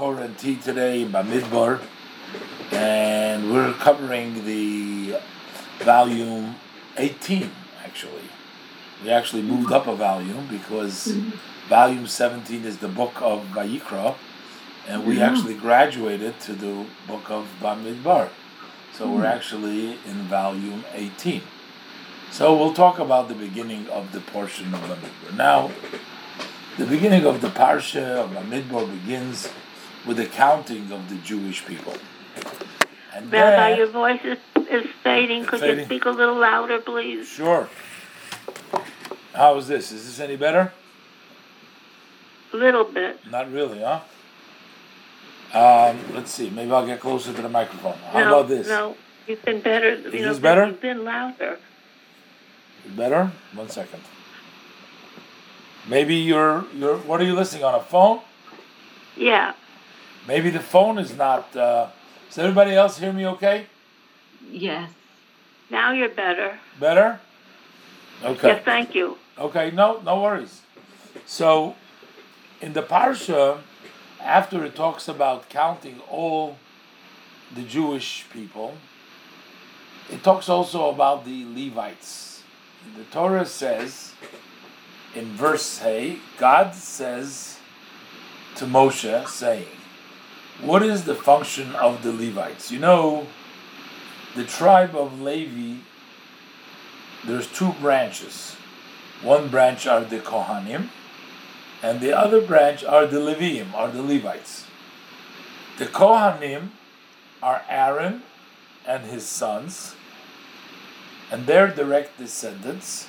Torah and Tea today in Bamidbar, and we're covering the volume 18. Actually, we actually moved up a volume because volume 17 is the book of Vayikra, and we Yeah. actually graduated to the book of Bamidbar. So we're hmm. actually in volume 18. So we'll talk about the beginning of the portion of Bamidbar. Now, the beginning of the parsha of Bamidbar begins with the counting of the Jewish people. And Rabbi, then- your voice is, is fading. Could Fading. you speak a little louder, please? Sure. How is this? Is this any better? A little bit. Not really, huh? Um, let's see. Maybe I'll get closer to the microphone. How no, about this? No, you've been better. You know, this better? You've been louder. Better? One second. Maybe you're you're. What are you listening on a phone? Yeah. Maybe the phone is not. Uh, does everybody else hear me? Okay. Yes. Now you're better. Better. Okay. Yes, thank you. Okay, no, no worries. So, in the parsha, after it talks about counting all the Jewish people, it talks also about the Levites. The Torah says, in verse Hey, God says to Moshe, saying, What is the function of the Levites? You know, the tribe of Levi, there's two branches. One branch are the Kohanim, and the other branch are the Leviim, are the Levites. The Kohanim are Aaron and his sons, and their direct descendants,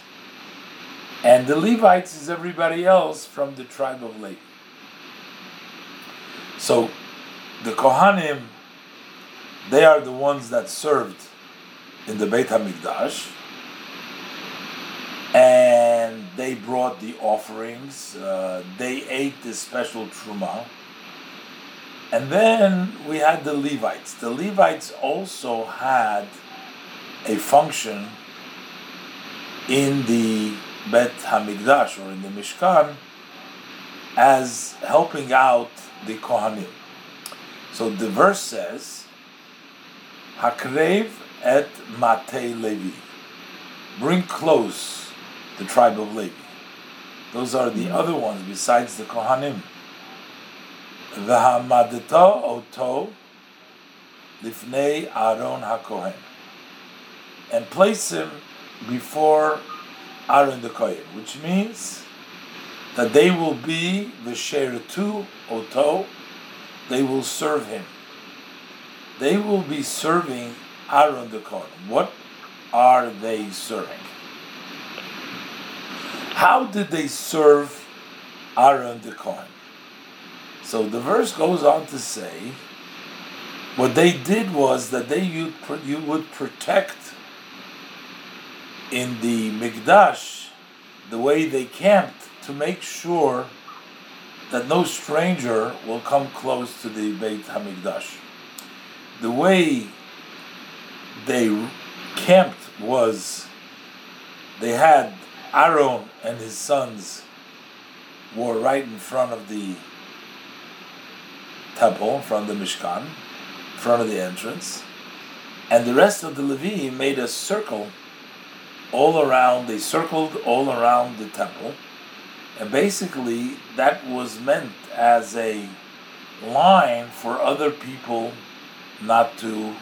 and the Levites is everybody else from the tribe of Levi. So, the Kohanim, they are the ones that served in the Beit HaMikdash, and they brought the offerings. Uh, they ate the special truma. And then we had the Levites. The Levites also had a function in the Bet Hamikdash or in the Mishkan as helping out the Kohanim. So the verse says, Hakrev et Mate Levi. Bring close the tribe of Levi. Those are the mm. other ones besides the Kohanim. V'hamadeta oto lifnei Aaron haKohen. And place him before Aaron the Kohen, which means that they will be v'sheretu oto, they will serve him. They will be serving Aaron the Kohen. What are they serving? How did they serve Aaron the Kohen? So the verse goes on to say, what they did was that they you, you would protect in the Mikdash the way they camped to make sure that no stranger will come close to the Beit Hamikdash. The way they camped was they had Aaron and his sons were right in front of the temple, in front of the Mishkan, in front of the entrance, and the rest of the Levi made a circle all around. They circled all around the temple, and basically that was meant as a line for other people not to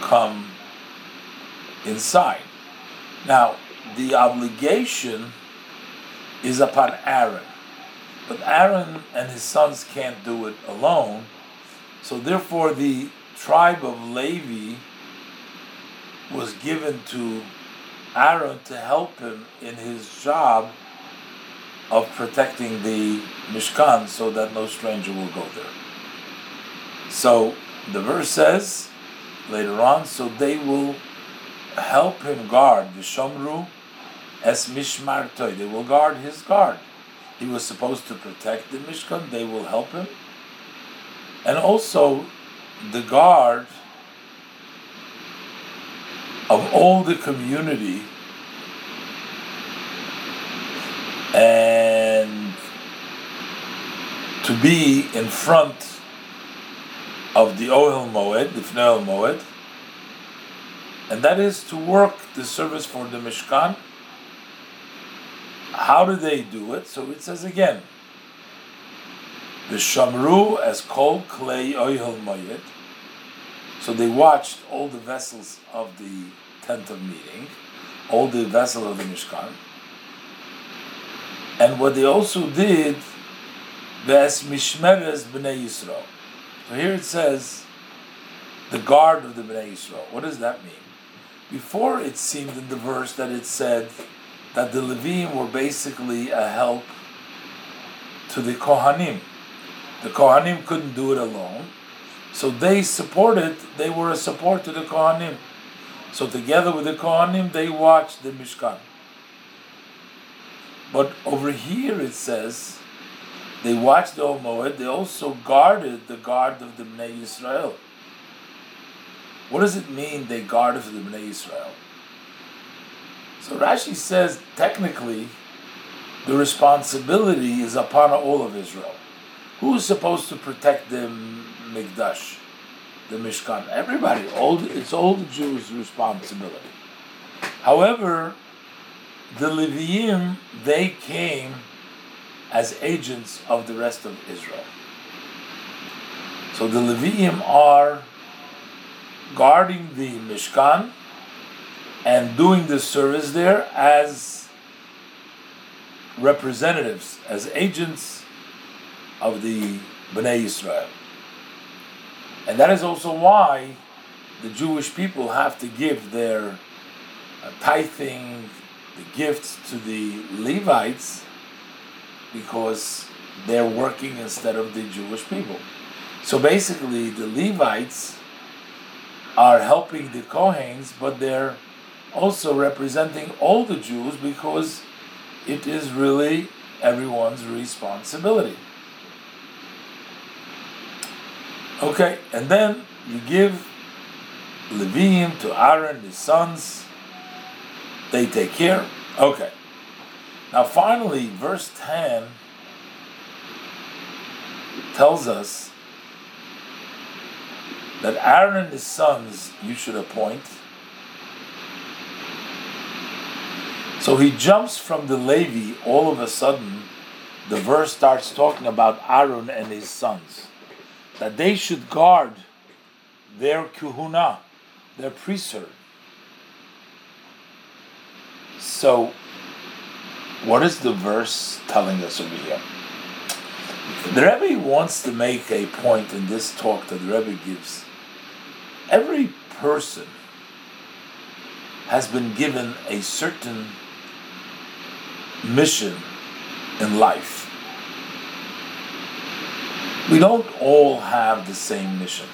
come inside. Now, the obligation is upon Aaron, but Aaron and his sons can't do it alone. So, therefore, the tribe of Levi was given to Aaron to help him in his job of protecting the Mishkan so that no stranger will go there. So, the verse says later on, so they will help him guard the Shomru es Mishmar Toy. They will guard his guard. He was supposed to protect the Mishkan. They will help him. And also, the guard of all the community and be in front of the Ohel Moed, the Fnei Moed, and that is to work the service for the Mishkan. How do they do it? So it says again, the Shamru as Kol Klei Ohel Moed. So they watched all the vessels of the tent of meeting, all the vessels of the Mishkan. And what they also did, Ves Mishmeres Bnei Yisrael. So here it says, the guard of the Bnei Yisrael. What does that mean? Before it seemed in the verse that it said that the Levim were basically a help to the Kohanim. The Kohanim couldn't do it alone, so they supported, they were a support to the Kohanim. So together with the Kohanim, they watched the Mishkan. But over here it says they watched the Moed, they also guarded the guard of the Bnei Israel. What does it mean they guarded the Bnei Israel? So Rashi says technically the responsibility is upon all of Israel. Who is supposed to protect the Mikdash, the Mishkan? Everybody. It's all the Jews' responsibility. However, the Leviim they came as agents of the rest of Israel. So the Leviim are guarding the Mishkan and doing the service there as representatives, as agents of the Bnei Israel. And that is also why the Jewish people have to give their uh, tithing, the gifts to the Levites, because they're working instead of the Jewish people. So basically, the Levites are helping the Kohens, but they're also representing all the Jews because it is really everyone's responsibility. Okay, and then you give Levim to Aaron, his sons. They take care. Okay. Now, finally, verse 10 tells us that Aaron and his sons you should appoint. So he jumps from the Levi, all of a sudden, the verse starts talking about Aaron and his sons. That they should guard their kuhuna, their priesthood. So, what is the verse telling us over here? The Rebbe wants to make a point in this talk that the Rebbe gives. Every person has been given a certain mission in life. We don't all have the same mission.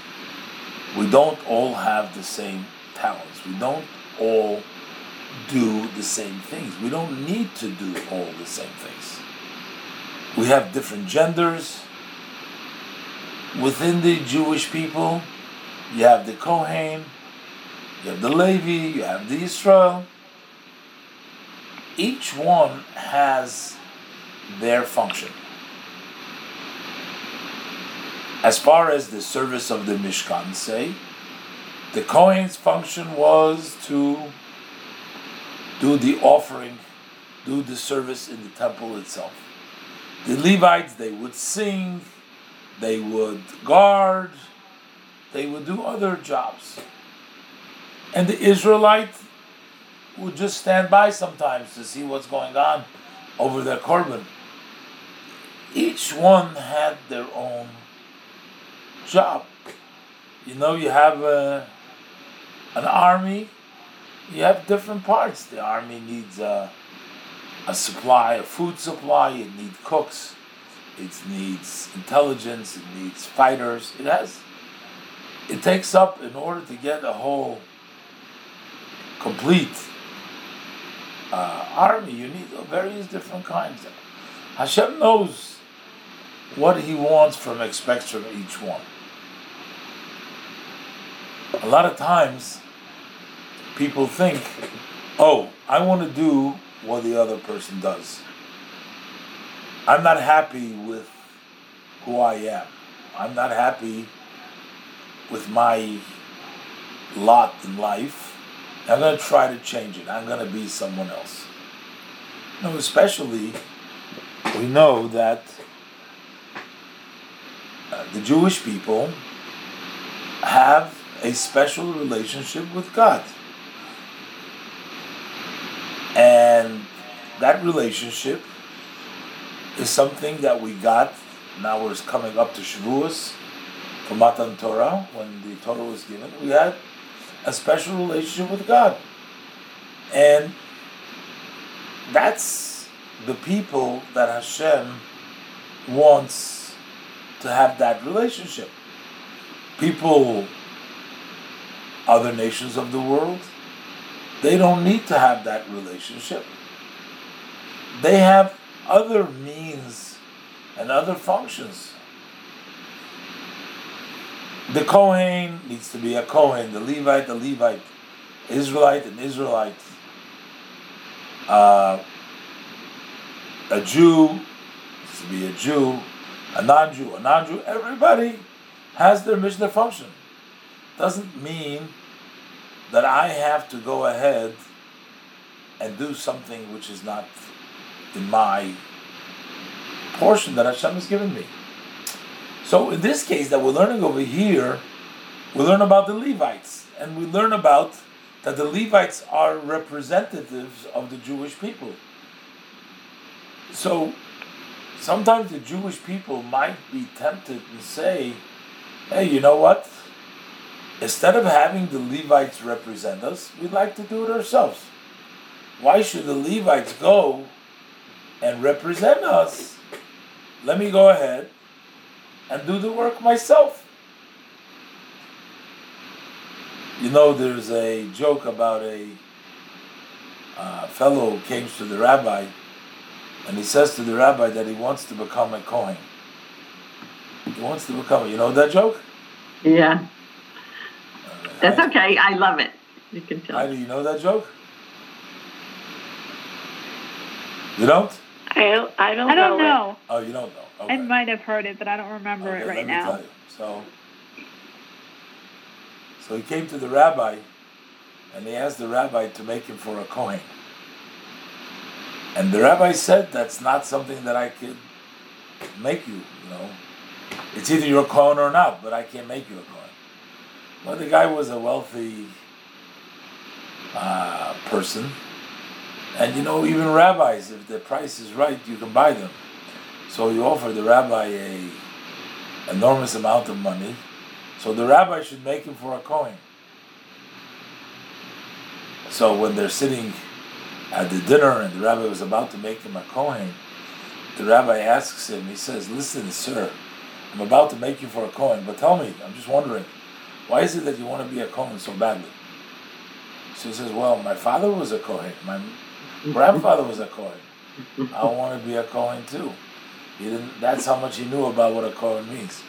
We don't all have the same talents. We don't all do the same things. We don't need to do all the same things. We have different genders. Within the Jewish people, you have the Kohen, you have the Levi, you have the Israel. Each one has their function. As far as the service of the Mishkan say, the Kohen's function was to do the offering, do the service in the temple itself. The Levites, they would sing, they would guard, they would do other jobs. And the Israelite would just stand by sometimes to see what's going on over their korban. Each one had their own job. You know, you have a, an army, you have different parts. The army needs a, a supply, a food supply, it needs cooks, it needs intelligence, it needs fighters. It has, it takes up in order to get a whole complete uh, army, you need various different kinds. Hashem knows what He wants from, expects from each one. A lot of times, people think, oh, I want to do what the other person does. I'm not happy with who I am. I'm not happy with my lot in life. I'm going to try to change it. I'm going to be someone else. No, especially we know that uh, the Jewish people have a special relationship with God. And that relationship is something that we got. Now we're coming up to Shavuos, for Matan Torah, when the Torah was given. We had a special relationship with God. And that's the people that Hashem wants to have that relationship. People, other nations of the world, they don't need to have that relationship. They have other means and other functions. The Kohen needs to be a Kohen, the Levite, the Levite, Israelite, an Israelite, uh, a Jew needs to be a Jew, a non-Jew, a non-Jew. Everybody has their mission, their function. Doesn't mean that I have to go ahead and do something which is not in my portion that Hashem has given me. So in this case that we're learning over here, we learn about the Levites, and we learn about that the Levites are representatives of the Jewish people. So sometimes the Jewish people might be tempted and say, hey, you know what? Instead of having the Levites represent us, we'd like to do it ourselves. Why should the Levites go and represent us? Let me go ahead and do the work myself. You know, there's a joke about a uh, fellow who came to the rabbi and he says to the rabbi that he wants to become a Kohen. He wants to become, you know that joke? Yeah. That's okay. I love it. You can tell. I do you know that joke? You don't? I, I don't I don't know. know. Oh, you don't know. Okay. I might have heard it, but I don't remember Okay, it let right me now. tell you. So, so he came to the rabbi, and he asked the rabbi to make him for a kohen. And the rabbi said, "That's not something that I could make you. You know, it's either you're a kohen or not, but I can't make you a kohen." Well, the guy was a wealthy uh, person, and you know, even rabbis, if the price is right, you can buy them. So he offered the rabbi a enormous amount of money. So the rabbi should make him for a Kohen. So when they're sitting at the dinner and the rabbi was about to make him a Kohen, the rabbi asks him, he says, Listen, sir, I'm about to make you for a Kohen, but tell me, I'm just wondering, why is it that you want to be a Kohen so badly? So he says, Well, my father was a Kohen. My grandfather was a Kohen. I want to be a Kohen too. He didn't, that's how much he knew about what a Kohen means.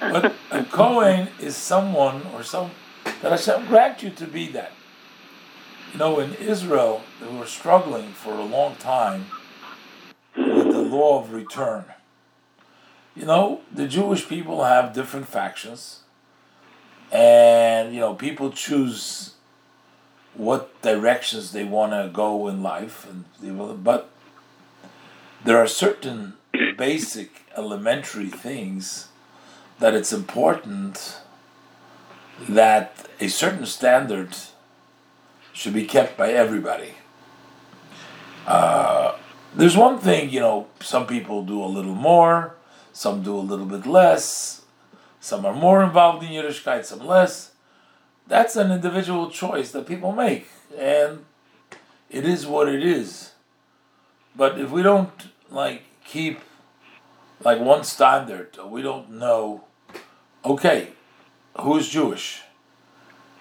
But a Kohen is someone or some that Hashem grant you to be that. You know, in Israel, they were struggling for a long time with the law of return. You know, the Jewish people have different factions, and you know, people choose what directions they want to go in life, and but there are certain basic elementary things that it's important that a certain standard should be kept by everybody. Uh, there's one thing, you know, some people do a little more, some do a little bit less, some are more involved in Yiddishkeit, some less. That's an individual choice that people make, and it is what it is. But if we don't like keep like one standard, we don't know. Okay, who's Jewish?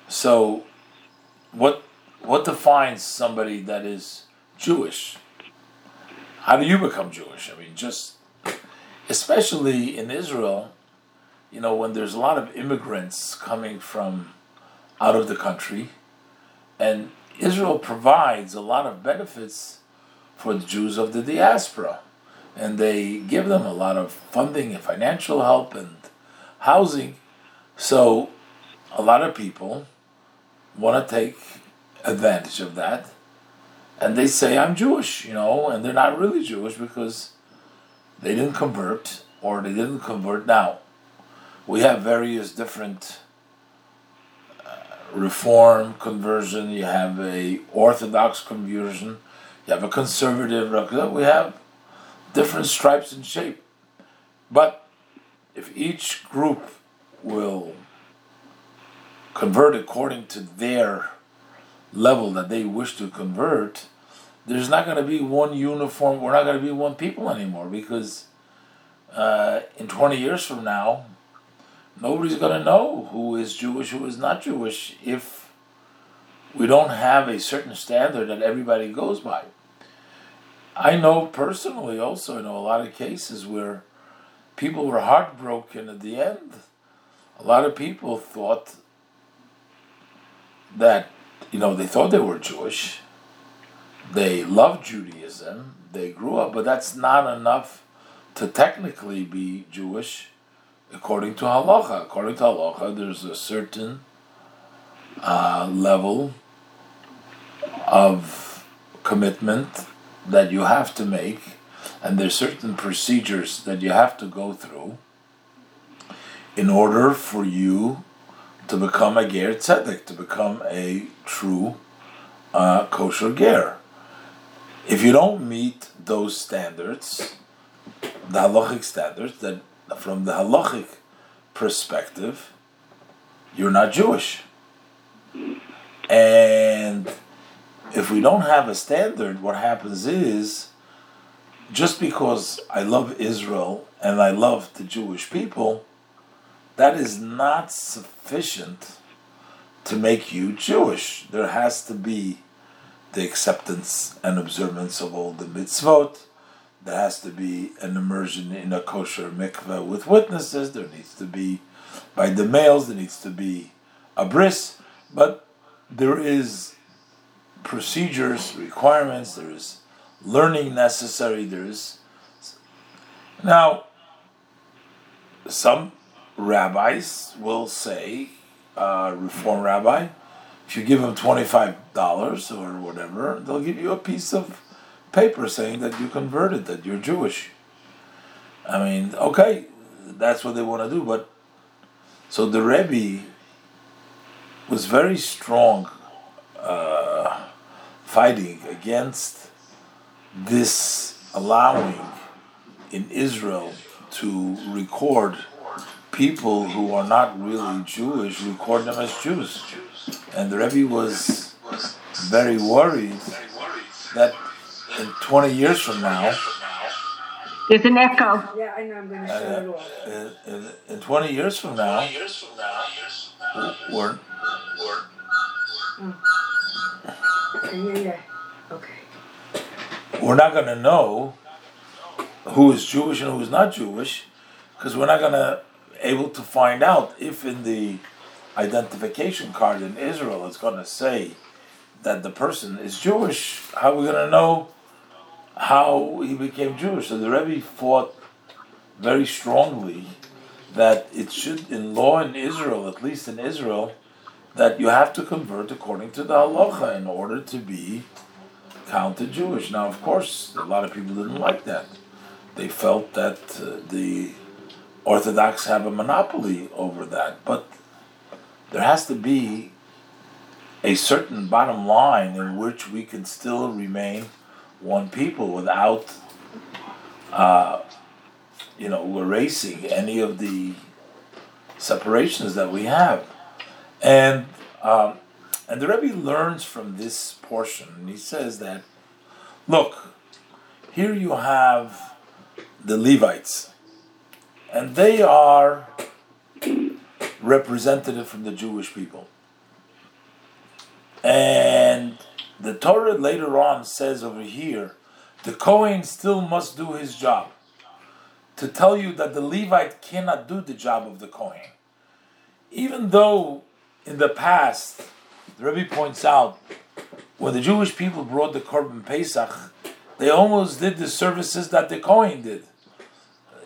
So, what what defines somebody that is Jewish? How do you become Jewish? I mean, just especially in Israel, you know, when there's a lot of immigrants coming from out of the country, and Israel provides a lot of benefits for the Jews of the diaspora. and they give them a lot of funding and financial help and housing. So a lot of people want to take advantage of that and they say I'm Jewish, you know, and they're not really Jewish because they didn't convert or they didn't convert now. We have various different uh, reform conversion, you have a orthodox conversion, you have a conservative, we have different stripes and shape. But if each group will convert according to their level that they wish to convert, there's not going to be one uniform, we're not going to be one people anymore because uh, in 20 years from now, nobody's going to know who is Jewish, who is not Jewish if we don't have a certain standard that everybody goes by. I know personally also, I know a lot of cases where people were heartbroken at the end. A lot of people thought that, you know, they thought they were Jewish. They loved Judaism. They grew up, but that's not enough to technically be Jewish according to halacha. According to halacha, there's a certain uh, level of commitment that you have to make, and there's certain procedures that you have to go through in order for you to become a ger tzedek, to become a true uh, kosher ger. If you don't meet those standards, the halachic standards, that from the halachic perspective, you're not Jewish. And if we don't have a standard, what happens is just because I love Israel and I love the Jewish people, that is not sufficient to make you Jewish. There has to be the acceptance and observance of all the mitzvot. There has to be an immersion in a kosher mikveh with witnesses. There needs to be, by the males, there needs to be a bris. But there is procedures, requirements, there is learning necessary, there is. Now, some rabbis will say, uh, reform rabbi, if you give them $25 or whatever, they'll give you a piece of paper saying that you converted, that you're Jewish. I mean, okay, that's what they want to do, but so the Rebbe was very strong uh, fighting against this allowing in Israel to record people who are not really Jewish, record them as Jews. And the Rebbe was very worried that in 20 years from now, There's an echo. Yeah, I know. I'm going to shut it off. in, in, in 20 years from now, we're, oh. Yeah, yeah, yeah. Okay. we're not going to know who is Jewish and who is not Jewish because we're not going to able to find out if in the identification card in Israel it's going to say that the person is Jewish. How are we going to know how he became Jewish? So the Rebbe fought very strongly that it should, in law in Israel, at least in Israel, that you have to convert according to the halacha in order to be counted Jewish. Now, of course, a lot of people didn't like that. They felt that uh, the Orthodox have a monopoly over that, but there has to be a certain bottom line in which we can still remain one people without, uh, you know, erasing any of the separations that we have, and um, and the Rebbe learns from this portion, and he says that, look, here you have the Levites and they are representative from the Jewish people. And the Torah later on says over here, the Kohen still must do his job. To tell you that the Levite cannot do the job of the Kohen. Even though in the past, the Rebbe points out, when the Jewish people brought the Korban Pesach, they almost did the services that the Kohen did.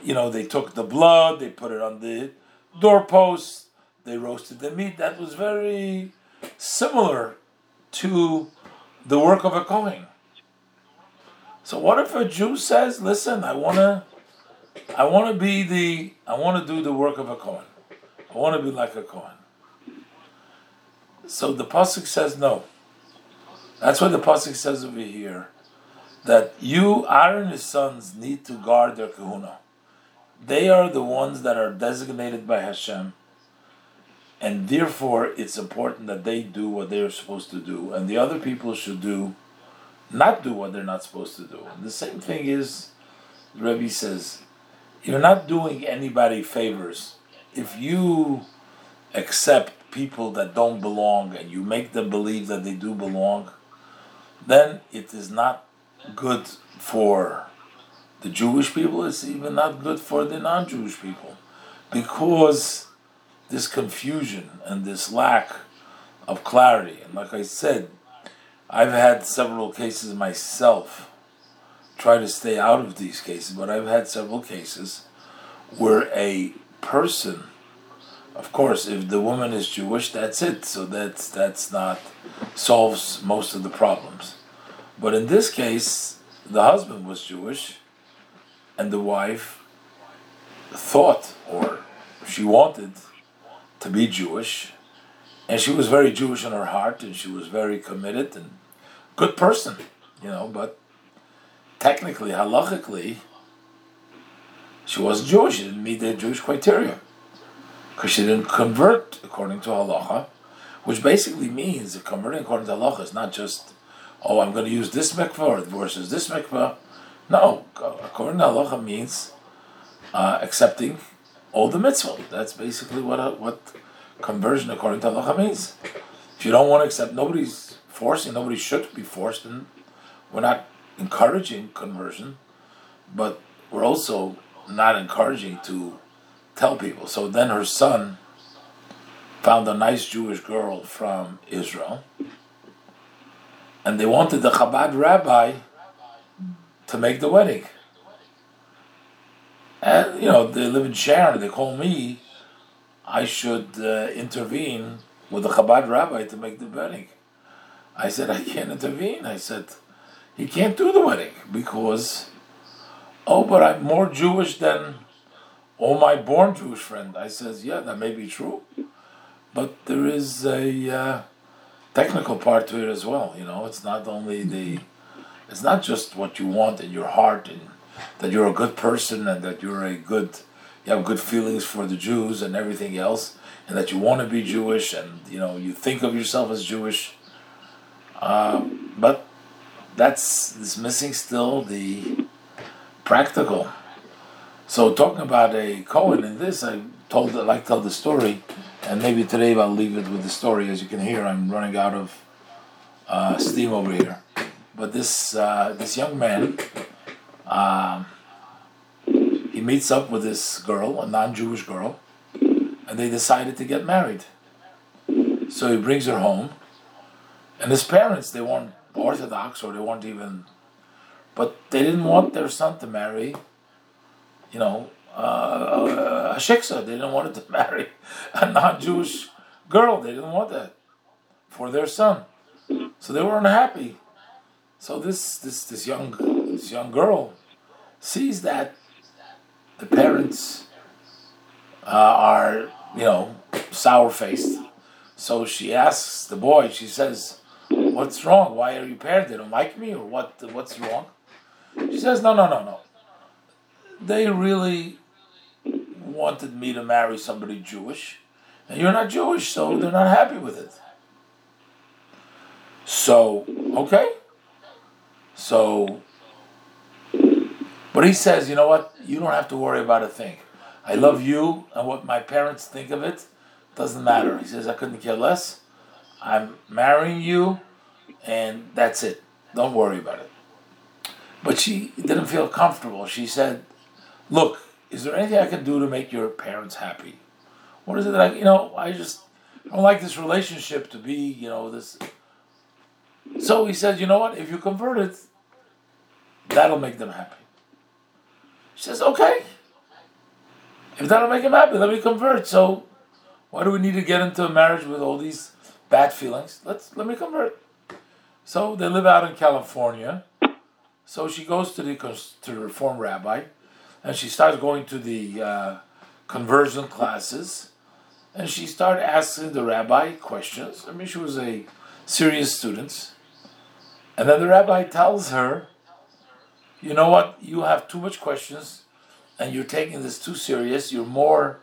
You know, they took the blood, they put it on the doorpost, they roasted the meat. That was very similar to the work of a Kohen. So what if a Jew says, "Listen, I want to, I want to be the, I want to do the work of a Kohen. I want to be like a Kohen." So the pasuk says no. That's what the pasuk says over here, that you, Aaron and his sons, need to guard their kahuna. They are the ones that are designated by Hashem, and therefore it's important that they do what they are supposed to do, and the other people should do, not do what they're not supposed to do. And the same thing is, Rebbe says, you're not doing anybody favors if you accept people that don't belong and you make them believe that they do belong, then it is not good for the Jewish people, it's even not good for the non Jewish people. Because this confusion and this lack of clarity, and like I said, I've had several cases myself, try to stay out of these cases, but I've had several cases where a person of course, if the woman is Jewish, that's it. So that's that's not solves most of the problems. But in this case, the husband was Jewish, and the wife thought or she wanted to be Jewish, and she was very Jewish in her heart, and she was very committed and good person, you know. But technically, halachically, she wasn't Jewish. She didn't meet the Jewish criteria because she didn't convert according to halacha, which basically means that converting according to halacha is not just, oh, I'm going to use this mikvah versus this mikvah. No, according to halacha means uh, accepting all the mitzvot. That's basically what uh, what conversion according to halacha means. If you don't want to accept, nobody's forcing, nobody should be forced, and we're not encouraging conversion, but we're also not encouraging to tell people. So then her son found a nice Jewish girl from Israel, and they wanted the Chabad rabbi to make the wedding. And you know they live in Sharon. They call me. I should uh, intervene with the Chabad rabbi to make the wedding. I said I can't intervene. I said he can't do the wedding because oh, but I'm more Jewish than oh my born Jewish friend. I says, yeah, that may be true, but there is a uh, technical part to it as well. You know, it's not only the, it's not just what you want in your heart and that you're a good person and that you're a good, you have good feelings for the Jews and everything else, and that you want to be Jewish and you know you think of yourself as Jewish. Uh, but that's is missing still the practical so talking about a Cohen in this, I told I like tell the story, and maybe today I'll leave it with the story. As you can hear, I'm running out of uh, steam over here. But this uh, this young man, um, he meets up with this girl, a non-Jewish girl, and they decided to get married. So he brings her home, and his parents they weren't Orthodox or they weren't even, but they didn't want their son to marry you know, uh, a shiksa. They didn't want it to marry a non-Jewish girl. They didn't want that for their son, so they were unhappy. So this this this young this young girl sees that the parents uh, are you know sour faced. So she asks the boy. She says, "What's wrong? Why are you parents? They don't like me, or what? What's wrong?" She says, "No, no, no, no they really wanted me to marry somebody Jewish, and you're not Jewish, so they're not happy with it. So, okay. So, but he says, you know what? You don't have to worry about a thing. I love you, and what my parents think of it doesn't matter. He says, I couldn't care less. I'm marrying you, and that's it. Don't worry about it. But she didn't feel comfortable. She said, look, is there anything I can do to make your parents happy? What is it that I, you know, I just don't like this relationship to be, you know, this. So he said, you know what? If you convert it, that'll make them happy. She says, okay. If that'll make him happy, let me convert. So why do we need to get into a marriage with all these bad feelings? Let's let me convert. So they live out in California. So she goes to the to the reform rabbi, and she starts going to the uh, conversion classes, and she started asking the rabbi questions. I mean, she was a serious student, and then the rabbi tells her, "You know what? You have too much questions, and you're taking this too serious. You're more,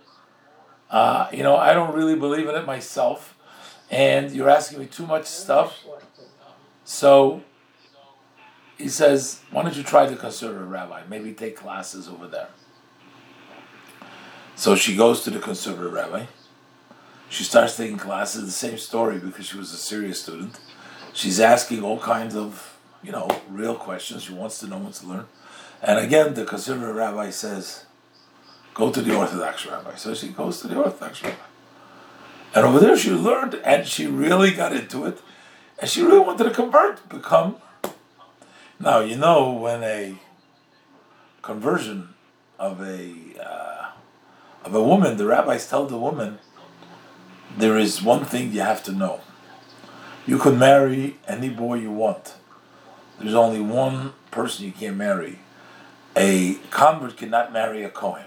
uh, you know, I don't really believe in it myself, and you're asking me too much stuff." So he says, Why don't you try the conservative rabbi? Maybe take classes over there. So she goes to the conservative rabbi. She starts taking classes, the same story because she was a serious student. She's asking all kinds of, you know, real questions. She wants to know, wants to learn. And again, the conservative rabbi says, Go to the Orthodox rabbi. So she goes to the Orthodox rabbi. And over there she learned and she really got into it. And she really wanted to convert, become. Now, you know, when a conversion of a uh, of a woman, the rabbis tell the woman, there is one thing you have to know. You can marry any boy you want. There's only one person you can't marry. A convert cannot marry a Kohen.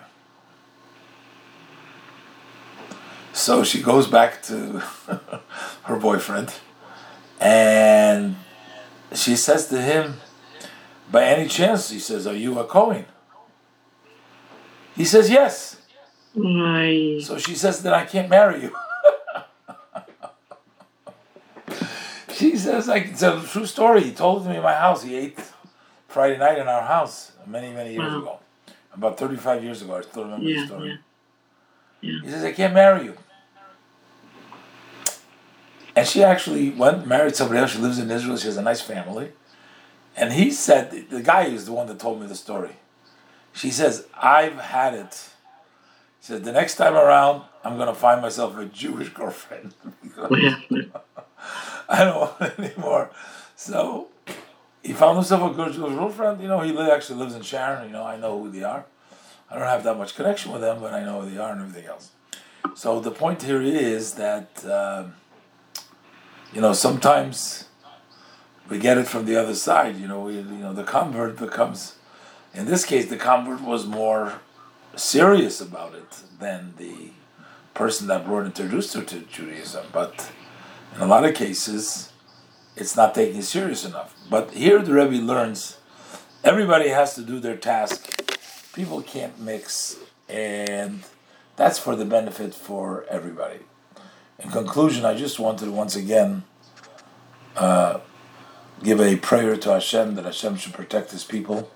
So she goes back to her boyfriend and she says to him, by any chance, he says, Are you a Kohen? He says, Yes. Right. So she says, Then I can't marry you. She says, like, It's a true story. He told me in my house. He ate Friday night in our house many, many years Wow. ago. About 35 years ago. I still remember the story. yeah. Yeah. He says, I can't marry you. And she actually went, married somebody else. She lives in Israel. She has a nice family. And he said, the guy is the one that told me the story. She says, I've had it. She said, the next time around, I'm going to find myself a Jewish girlfriend. I don't want it anymore. So he found himself a good Jewish girlfriend. You know, he actually lives in Sharon. You know, I know who they are. I don't have that much connection with them, but I know who they are and everything else. So the point here is that, um you know, sometimes we get it from the other side. You know, we, you know, the convert becomes, in this case, the convert was more serious about it than the person that brought introduced her to Judaism. But in a lot of cases, it's not taken serious enough. But here the Rebbe learns everybody has to do their task. People can't mix, and that's for the benefit for everybody. In conclusion, I just wanted once again uh, give a prayer to Hashem that Hashem should protect His people,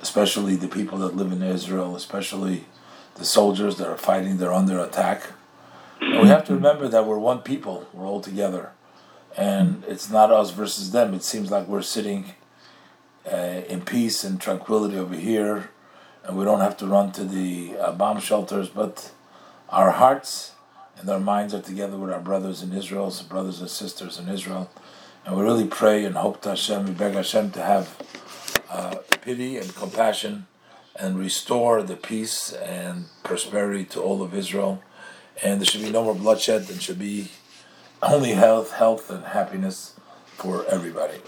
especially the people that live in Israel, especially the soldiers that are fighting. They're under attack. We have to remember that we're one people. We're all together, and it's not us versus them. It seems like we're sitting uh, in peace and tranquility over here, and we don't have to run to the uh, bomb shelters. But our hearts and our minds are together with our brothers in Israel, so brothers and sisters in Israel, and we really pray and hope to Hashem, we beg Hashem to have uh, pity and compassion and restore the peace and prosperity to all of Israel. And there should be no more bloodshed There should be only health, health and happiness for everybody.